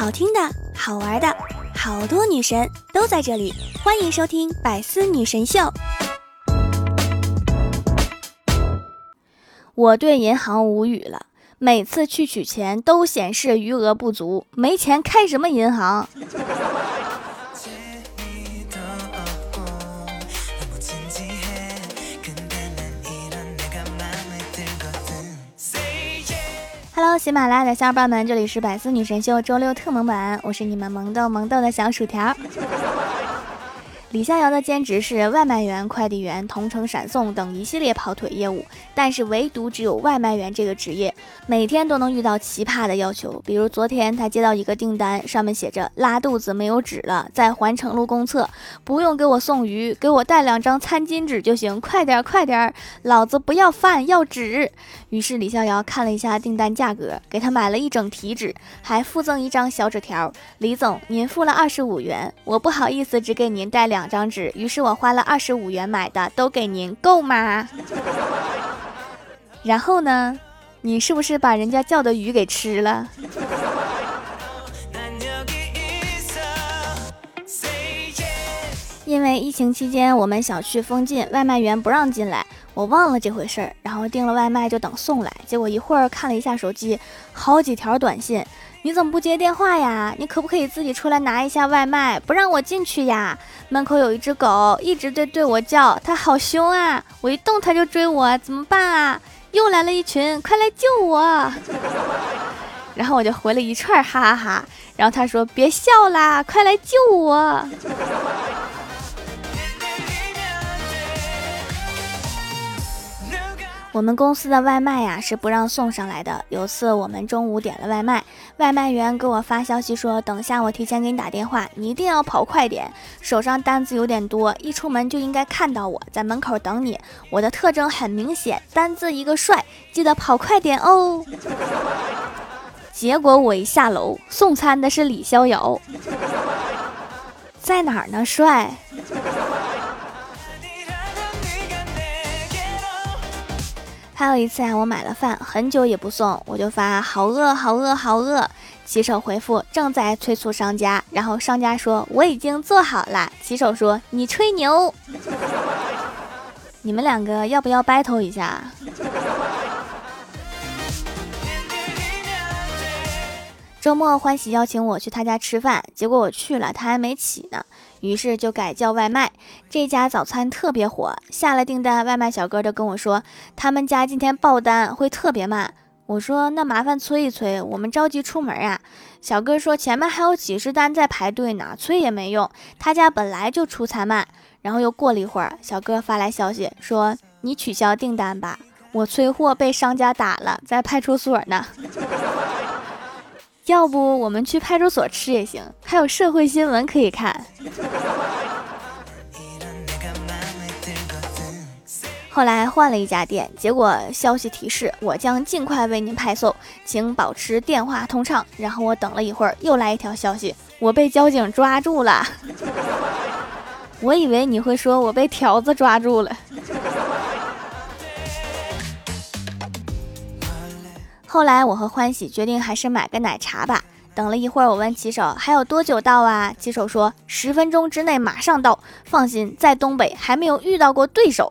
好听的、好玩的，好多女神都在这里，欢迎收听《百思女神秀》。我对银行无语了，每次去取钱都显示余额不足，没钱开什么银行喜马拉雅的小伙伴们，这里是百思女神秀周六特萌版，我是你们萌豆萌豆的小薯条。李逍遥的兼职是外卖员、快递员、同城闪送等一系列跑腿业务，但是唯独只有外卖员这个职业，每天都能遇到奇葩的要求。比如昨天他接到一个订单，上面写着拉肚子没有纸了，在环城路公厕，不用给我送鱼，给我带两张餐巾纸就行，快点快点，老子不要饭要纸。于是李逍遥看了一下订单价格，给他买了一整提纸，还附赠一张小纸条：李总，您付了二十五元，我不好意思只给您带两。两张纸，于是我花了二十五元买的，都给您够吗？然后呢，你是不是把人家叫的鱼给吃了？因为疫情期间我们小区封禁，外卖员不让进来，我忘了这回事儿，然后订了外卖就等送来，结果一会儿看了一下手机，好几条短信。你怎么不接电话呀？你可不可以自己出来拿一下外卖？不让我进去呀！门口有一只狗，一直对对我叫，它好凶啊！我一动它就追我，怎么办啊？又来了一群，快来救我！然后我就回了一串哈哈哈。然后他说别笑啦，快来救我！我们公司的外卖呀是不让送上来的。有次我们中午点了外卖，外卖员给我发消息说，等下我提前给你打电话，你一定要跑快点，手上单子有点多，一出门就应该看到我在门口等你。我的特征很明显，单字一个帅，记得跑快点哦。结果我一下楼，送餐的是李逍遥，在哪儿呢？帅。还有一次啊，我买了饭，很久也不送，我就发好饿，好饿，好饿。骑手回复正在催促商家，然后商家说我已经做好了。骑手说你吹牛，你们两个要不要 battle 一下？周末欢喜邀请我去他家吃饭，结果我去了，他还没起呢，于是就改叫外卖。这家早餐特别火，下了订单，外卖小哥就跟我说，他们家今天爆单会特别慢。我说那麻烦催一催，我们着急出门呀。小哥说前面还有几十单在排队呢，催也没用，他家本来就出餐慢。然后又过了一会儿，小哥发来消息说你取消订单吧，我催货被商家打了，在派出所呢。要不我们去派出所吃也行，还有社会新闻可以看。后来换了一家店，结果消息提示我将尽快为您派送，请保持电话通畅。然后我等了一会儿，又来一条消息，我被交警抓住了。我以为你会说我被条子抓住了。后来我和欢喜决定还是买个奶茶吧。等了一会儿，我问骑手还有多久到啊？骑手说十分钟之内马上到。放心，在东北还没有遇到过对手。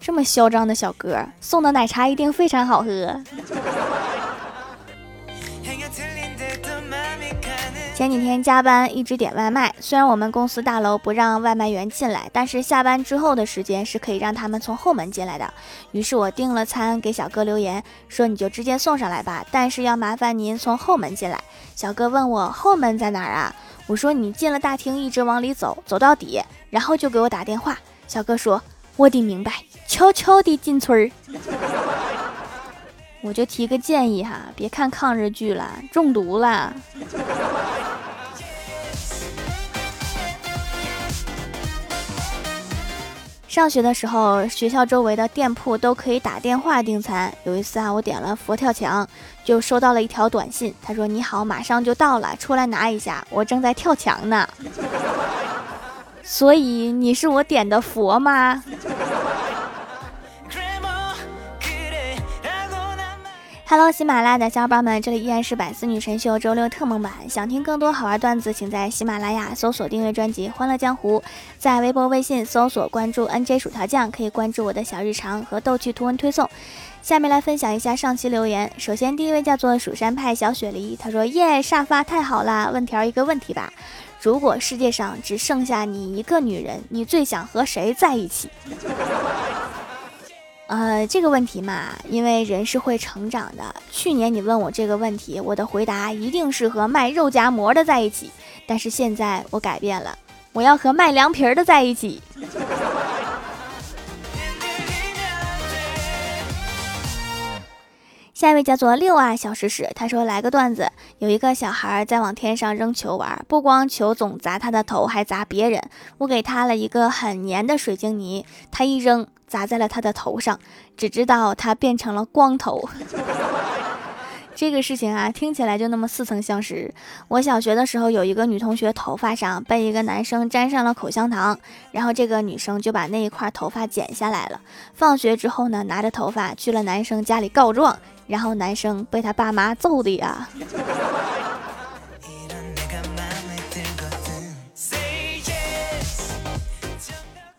这么嚣张的小哥送的奶茶一定非常好喝。前几天加班一直点外卖，虽然我们公司大楼不让外卖员进来，但是下班之后的时间是可以让他们从后门进来的。于是我订了餐，给小哥留言说你就直接送上来吧，但是要麻烦您从后门进来。小哥问我后门在哪儿啊？我说你进了大厅一直往里走，走到底，然后就给我打电话。小哥说我得明白，悄悄地进村儿。我就提个建议哈，别看抗日剧了，中毒了。上学的时候，学校周围的店铺都可以打电话订餐。有一次啊，我点了佛跳墙，就收到了一条短信，他说：“你好，马上就到了，出来拿一下，我正在跳墙呢。”所以你是我点的佛吗？Hello，喜马拉雅的小伙伴们，这里依然是百思女神秀周六特蒙版。想听更多好玩段子，请在喜马拉雅搜索订阅专辑《欢乐江湖》，在微博、微信搜索关注 NJ 薯条酱，可以关注我的小日常和逗趣图文推送。下面来分享一下上期留言。首先，第一位叫做蜀山派小雪梨，他说：“耶，沙发太好啦！问条一个问题吧，如果世界上只剩下你一个女人，你最想和谁在一起？”呃，这个问题嘛，因为人是会成长的。去年你问我这个问题，我的回答一定是和卖肉夹馍的在一起。但是现在我改变了，我要和卖凉皮儿的在一起。下一位叫做六啊小石屎，他说来个段子，有一个小孩在往天上扔球玩，不光球总砸他的头，还砸别人。我给他了一个很黏的水晶泥，他一扔。砸在了他的头上，只知道他变成了光头。这个事情啊，听起来就那么似曾相识。我小学的时候，有一个女同学头发上被一个男生粘上了口香糖，然后这个女生就把那一块头发剪下来了。放学之后呢，拿着头发去了男生家里告状，然后男生被他爸妈揍的呀。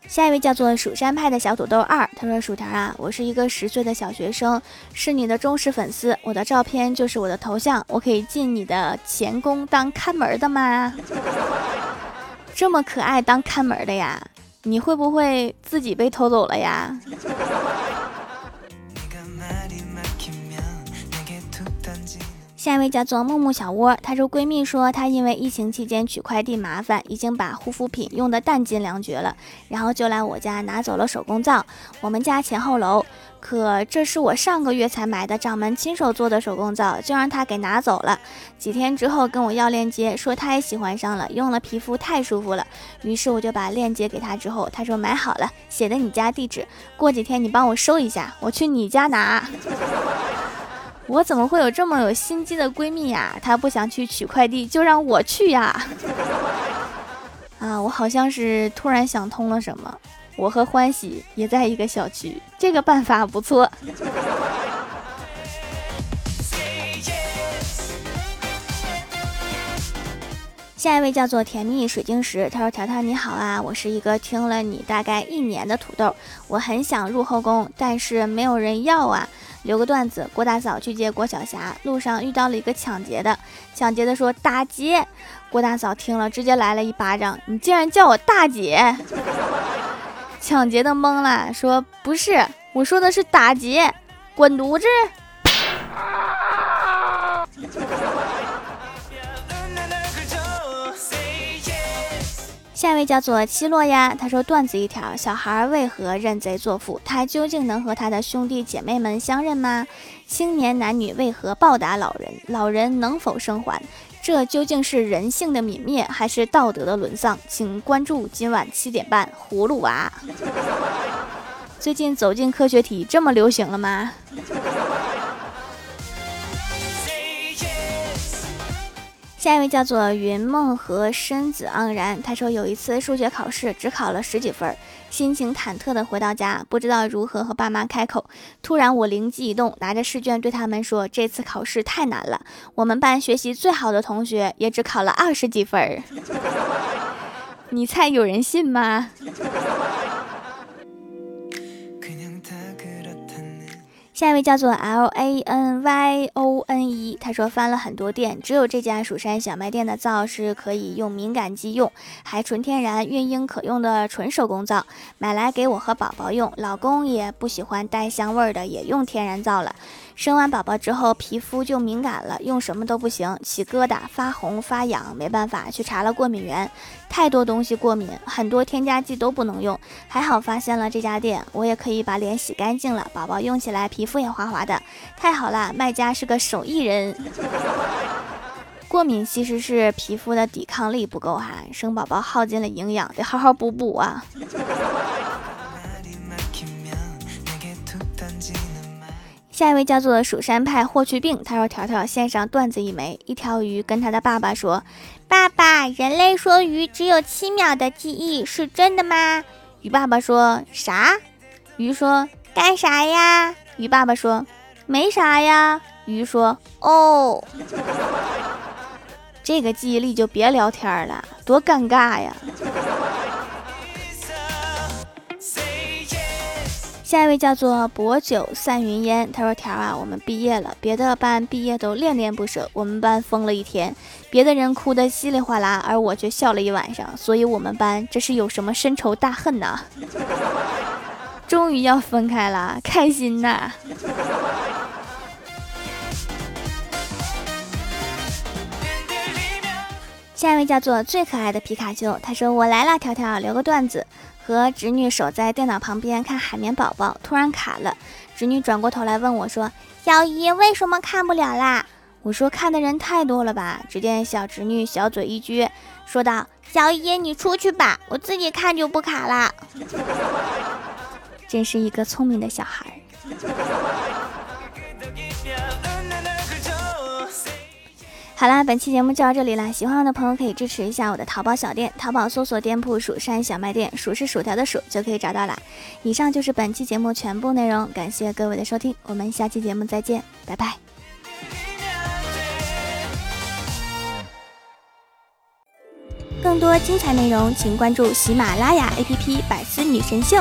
下一位叫做蜀山派的小土豆二，他说：“薯条啊，我是一个十岁的小学生，是你的忠实粉丝，我的照片就是我的头像，我可以进你的前宫当看门的吗？这么可爱当看门的呀？你会不会自己被偷走了呀？”下一位叫做木木小窝，她说闺蜜说她因为疫情期间取快递麻烦，已经把护肤品用的弹尽粮绝了，然后就来我家拿走了手工皂。我们家前后楼，可这是我上个月才买的掌门亲手做的手工皂，就让她给拿走了。几天之后跟我要链接，说她也喜欢上了，用了皮肤太舒服了。于是我就把链接给她，之后她说买好了，写的你家地址，过几天你帮我收一下，我去你家拿。我怎么会有这么有心机的闺蜜呀？她不想去取快递，就让我去呀！啊，我好像是突然想通了什么。我和欢喜也在一个小区，这个办法不错。下一位叫做甜蜜水晶石，他说：“条条你好啊，我是一个听了你大概一年的土豆，我很想入后宫，但是没有人要啊。”留个段子，郭大嫂去接郭晓霞，路上遇到了一个抢劫的，抢劫的说打劫，郭大嫂听了直接来了一巴掌，你竟然叫我大姐！抢劫的懵了，说不是，我说的是打劫，滚犊子！下一位叫做七洛呀，他说段子一条：小孩为何认贼作父？他究竟能和他的兄弟姐妹们相认吗？青年男女为何暴打老人？老人能否生还？这究竟是人性的泯灭，还是道德的沦丧？请关注今晚七点半葫芦娃。最近走进科学题这么流行了吗？下一位叫做云梦和身子盎然，他说有一次数学考试只考了十几分，心情忐忑的回到家，不知道如何和爸妈开口。突然我灵机一动，拿着试卷对他们说：“这次考试太难了，我们班学习最好的同学也只考了二十几分。”你猜有人信吗？下一位叫做 L A N Y O N E，他说翻了很多店，只有这家蜀山小卖店的皂是可以用敏感肌用，还纯天然、孕婴可用的纯手工皂，买来给我和宝宝用。老公也不喜欢带香味儿的，也用天然皂了。生完宝宝之后，皮肤就敏感了，用什么都不行，起疙瘩、发红、发痒，没办法去查了过敏源，太多东西过敏，很多添加剂都不能用。还好发现了这家店，我也可以把脸洗干净了，宝宝用起来皮肤也滑滑的，太好了，卖家是个手艺人。过敏其实是皮肤的抵抗力不够哈，生宝宝耗尽了营养，得好好补补啊。下一位叫做蜀山派霍去病，他说：“条条献上段子一枚。一条鱼跟他的爸爸说：‘爸爸，人类说鱼只有七秒的记忆，是真的吗？’鱼爸爸说：‘啥？’鱼说：‘干啥呀？’鱼爸爸说：‘没啥呀。’鱼说：“哦。”这个记忆力就别聊天了，多尴尬呀！下一位叫做薄酒散云烟，他说：“条啊，我们毕业了，别的班毕业都恋恋不舍，我们班疯了一天，别的人哭得稀里哗啦，而我却笑了一晚上，所以我们班这是有什么深仇大恨呢？终于要分开了，开心呐！”下一位叫做最可爱的皮卡丘，他说：“我来了，条条留个段子。”和侄女守在电脑旁边看海绵宝宝，突然卡了。侄女转过头来问我说：“小姨为什么看不了啦？”我说：“看的人太多了吧。”只见小侄女小嘴一撅，说道：“小姨你出去吧，我自己看就不卡啦。”真是一个聪明的小孩。好啦，本期节目就到这里了。喜欢我的朋友可以支持一下我的淘宝小店，淘宝搜索店铺“蜀山小卖店”，数是薯条的数就可以找到了。以上就是本期节目全部内容，感谢各位的收听，我们下期节目再见，拜拜。更多精彩内容，请关注喜马拉雅 APP《百思女神秀》。